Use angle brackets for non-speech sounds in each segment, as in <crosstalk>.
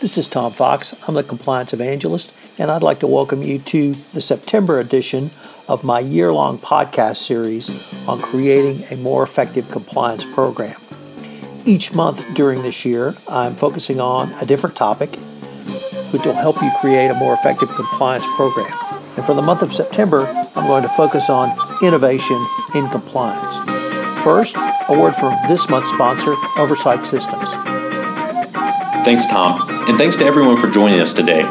This is Tom Fox. I'm the Compliance Evangelist, and I'd like to welcome you to the September edition of my year long podcast series on creating a more effective compliance program. Each month during this year, I'm focusing on a different topic which will help you create a more effective compliance program. And for the month of September, I'm going to focus on innovation in compliance. First, a word from this month's sponsor, Oversight Systems. Thanks, Tom, and thanks to everyone for joining us today.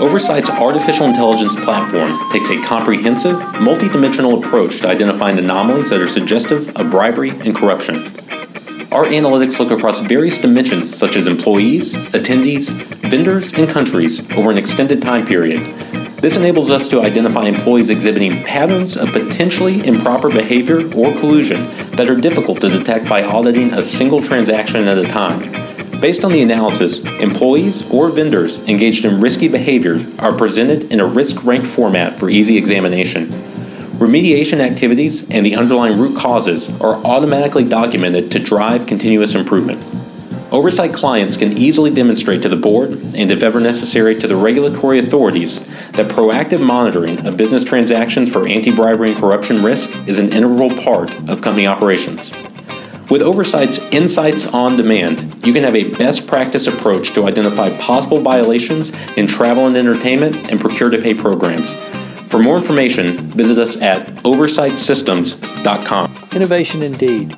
Oversight's artificial intelligence platform takes a comprehensive, multidimensional approach to identifying anomalies that are suggestive of bribery and corruption. Our analytics look across various dimensions such as employees, attendees, vendors, and countries over an extended time period. This enables us to identify employees exhibiting patterns of potentially improper behavior or collusion that are difficult to detect by auditing a single transaction at a time. Based on the analysis, employees or vendors engaged in risky behavior are presented in a risk ranked format for easy examination. Remediation activities and the underlying root causes are automatically documented to drive continuous improvement. Oversight clients can easily demonstrate to the board, and if ever necessary, to the regulatory authorities, that proactive monitoring of business transactions for anti bribery and corruption risk is an integral part of company operations. With Oversight's Insights on Demand, you can have a best practice approach to identify possible violations in travel and entertainment and procure to pay programs. For more information, visit us at oversightsystems.com. Innovation indeed.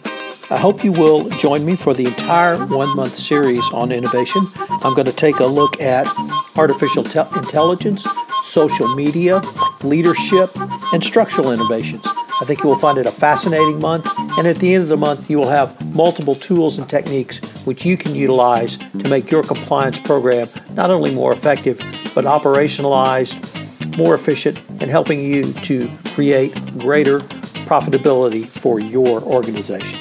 I hope you will join me for the entire one month series on innovation. I'm going to take a look at artificial te- intelligence, social media, leadership, and structural innovations. I think you will find it a fascinating month, and at the end of the month, you will have multiple tools and techniques which you can utilize to make your compliance program not only more effective, but operationalized, more efficient, and helping you to create greater profitability for your organization.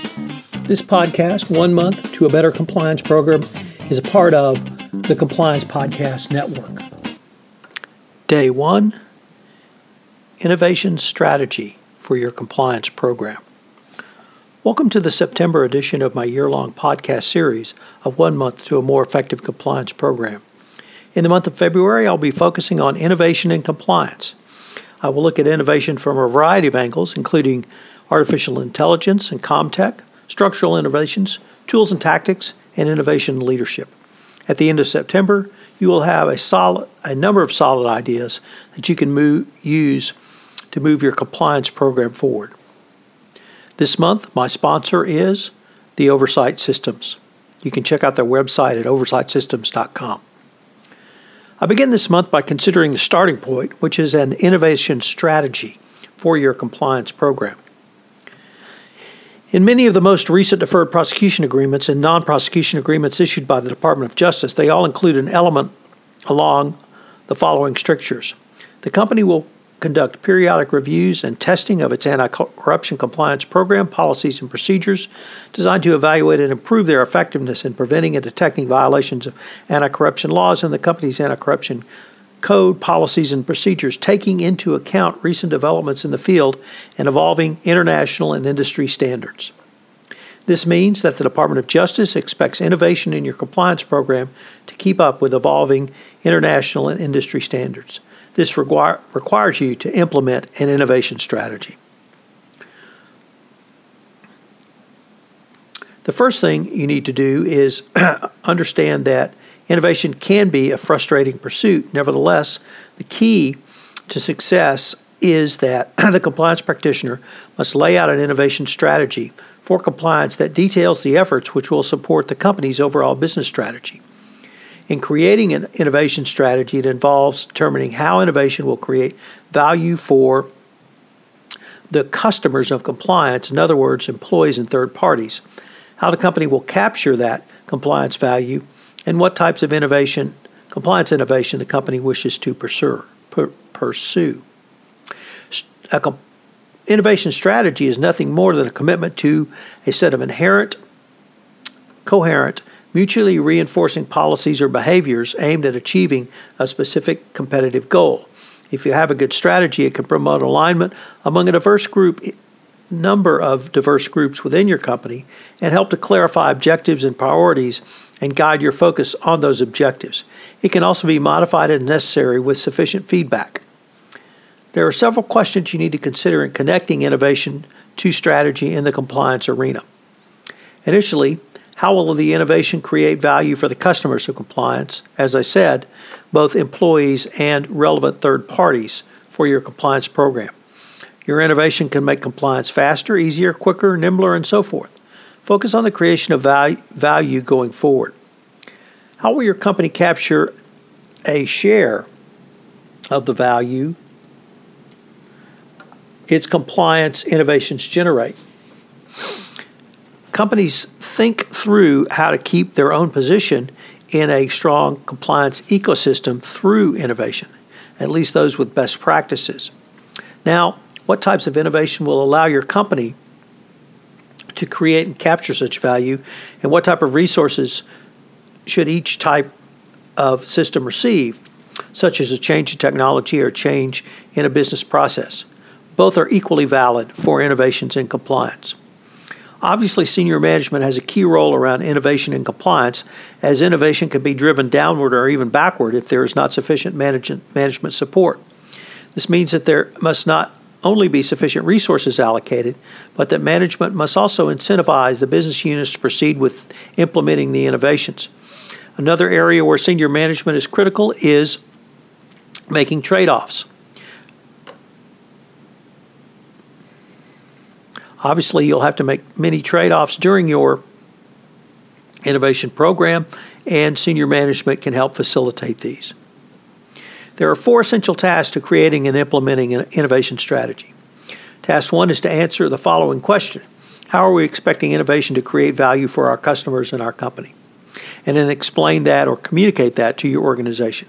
This podcast, One Month to a Better Compliance Program, is a part of the Compliance Podcast Network. Day one Innovation Strategy for your compliance program. Welcome to the September edition of my year long podcast series of One Month to a More Effective Compliance Program. In the month of February, I'll be focusing on innovation and compliance. I will look at innovation from a variety of angles, including artificial intelligence and comtech, structural innovations, tools and tactics, and innovation leadership. At the end of September, you will have a solid a number of solid ideas that you can move, use to move your compliance program forward. This month, my sponsor is the Oversight Systems. You can check out their website at oversightsystems.com. I begin this month by considering the starting point, which is an innovation strategy for your compliance program. In many of the most recent deferred prosecution agreements and non prosecution agreements issued by the Department of Justice, they all include an element along the following strictures. The company will conduct periodic reviews and testing of its anti corruption compliance program, policies, and procedures designed to evaluate and improve their effectiveness in preventing and detecting violations of anti corruption laws and the company's anti corruption code, policies, and procedures, taking into account recent developments in the field and evolving international and industry standards. This means that the Department of Justice expects innovation in your compliance program to keep up with evolving international and industry standards. This require, requires you to implement an innovation strategy. The first thing you need to do is <clears throat> understand that innovation can be a frustrating pursuit. Nevertheless, the key to success is that <clears throat> the compliance practitioner must lay out an innovation strategy for compliance that details the efforts which will support the company's overall business strategy. In creating an innovation strategy, it involves determining how innovation will create value for the customers of compliance, in other words, employees and third parties, how the company will capture that compliance value, and what types of innovation, compliance innovation, the company wishes to pursue. pursue. A com- innovation strategy is nothing more than a commitment to a set of inherent, coherent, mutually reinforcing policies or behaviors aimed at achieving a specific competitive goal. If you have a good strategy, it can promote alignment among a diverse group number of diverse groups within your company and help to clarify objectives and priorities and guide your focus on those objectives. It can also be modified as necessary with sufficient feedback. There are several questions you need to consider in connecting innovation to strategy in the compliance arena. Initially, how will the innovation create value for the customers of compliance? As I said, both employees and relevant third parties for your compliance program. Your innovation can make compliance faster, easier, quicker, nimbler, and so forth. Focus on the creation of value going forward. How will your company capture a share of the value its compliance innovations generate? Companies think through how to keep their own position in a strong compliance ecosystem through innovation, at least those with best practices. Now, what types of innovation will allow your company to create and capture such value, and what type of resources should each type of system receive, such as a change in technology or change in a business process. Both are equally valid for innovations in compliance. Obviously, senior management has a key role around innovation and compliance, as innovation can be driven downward or even backward if there is not sufficient management support. This means that there must not only be sufficient resources allocated, but that management must also incentivize the business units to proceed with implementing the innovations. Another area where senior management is critical is making trade offs. Obviously, you'll have to make many trade offs during your innovation program, and senior management can help facilitate these. There are four essential tasks to creating and implementing an innovation strategy. Task one is to answer the following question How are we expecting innovation to create value for our customers and our company? And then explain that or communicate that to your organization.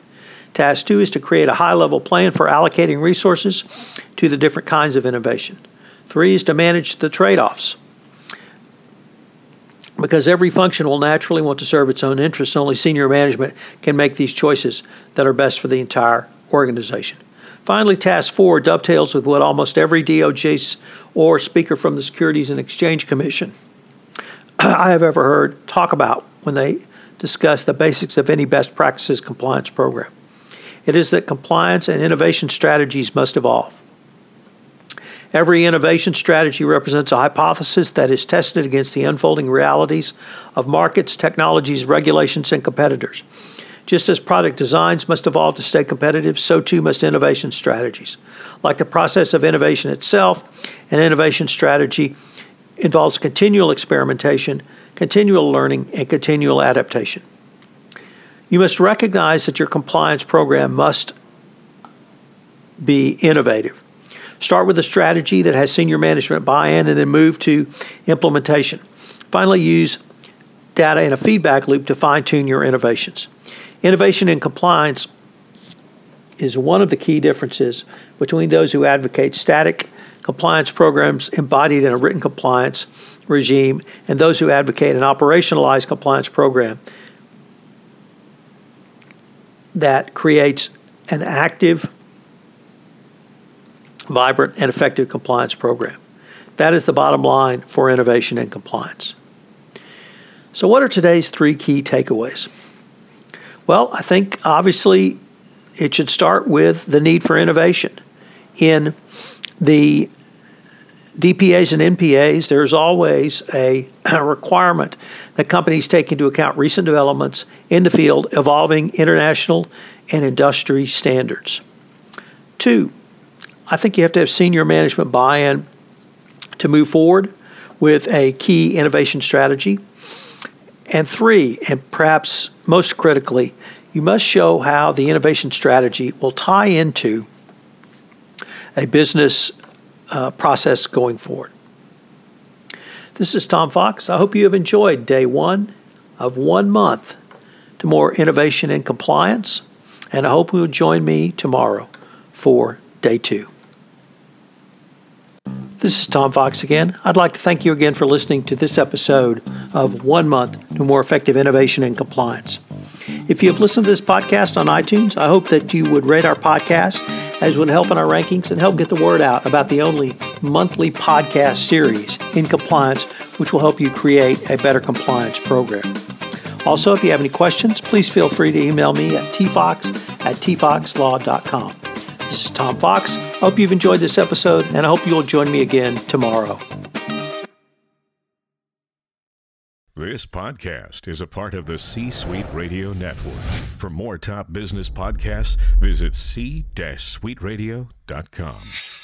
Task two is to create a high level plan for allocating resources to the different kinds of innovation. Three is to manage the trade offs because every function will naturally want to serve its own interests. Only senior management can make these choices that are best for the entire organization. Finally, task four dovetails with what almost every DOJ or speaker from the Securities and Exchange Commission <clears throat> I have ever heard talk about when they discuss the basics of any best practices compliance program. It is that compliance and innovation strategies must evolve. Every innovation strategy represents a hypothesis that is tested against the unfolding realities of markets, technologies, regulations, and competitors. Just as product designs must evolve to stay competitive, so too must innovation strategies. Like the process of innovation itself, an innovation strategy involves continual experimentation, continual learning, and continual adaptation. You must recognize that your compliance program must be innovative. Start with a strategy that has senior management buy in and then move to implementation. Finally, use data in a feedback loop to fine tune your innovations. Innovation and compliance is one of the key differences between those who advocate static compliance programs embodied in a written compliance regime and those who advocate an operationalized compliance program that creates an active vibrant, and effective compliance program. That is the bottom line for innovation and compliance. So, what are today's three key takeaways? Well, I think obviously it should start with the need for innovation. In the DPAs and NPAs, there's always a, a, <clears throat> requirement that companies take into account recent developments in the field, evolving international and industry standards. Two, I think you have to have senior management buy in to move forward with a key innovation strategy. And three, and perhaps most critically, you must show how the innovation strategy will tie into a business uh, process going forward. This is Tom Fox. I hope you have enjoyed day one of one month to more innovation and compliance, and I hope you will join me tomorrow for day two. This is Tom Fox again. I'd like to thank you again for listening to this episode of One Month to More Effective Innovation and Compliance. If you have listened to this podcast on iTunes, I hope that you would rate our podcast as would help in our rankings and help get the word out about the only monthly podcast series in compliance, which will help you create a better compliance program. Also, if you have any questions, please feel free to email me at tfox at tfoxlaw.com. This is Tom Fox. I hope you've enjoyed this episode, and I hope you'll join me again tomorrow. This podcast is a part of the C Suite Radio Network. For more top business podcasts, visit c-suiteradio.com.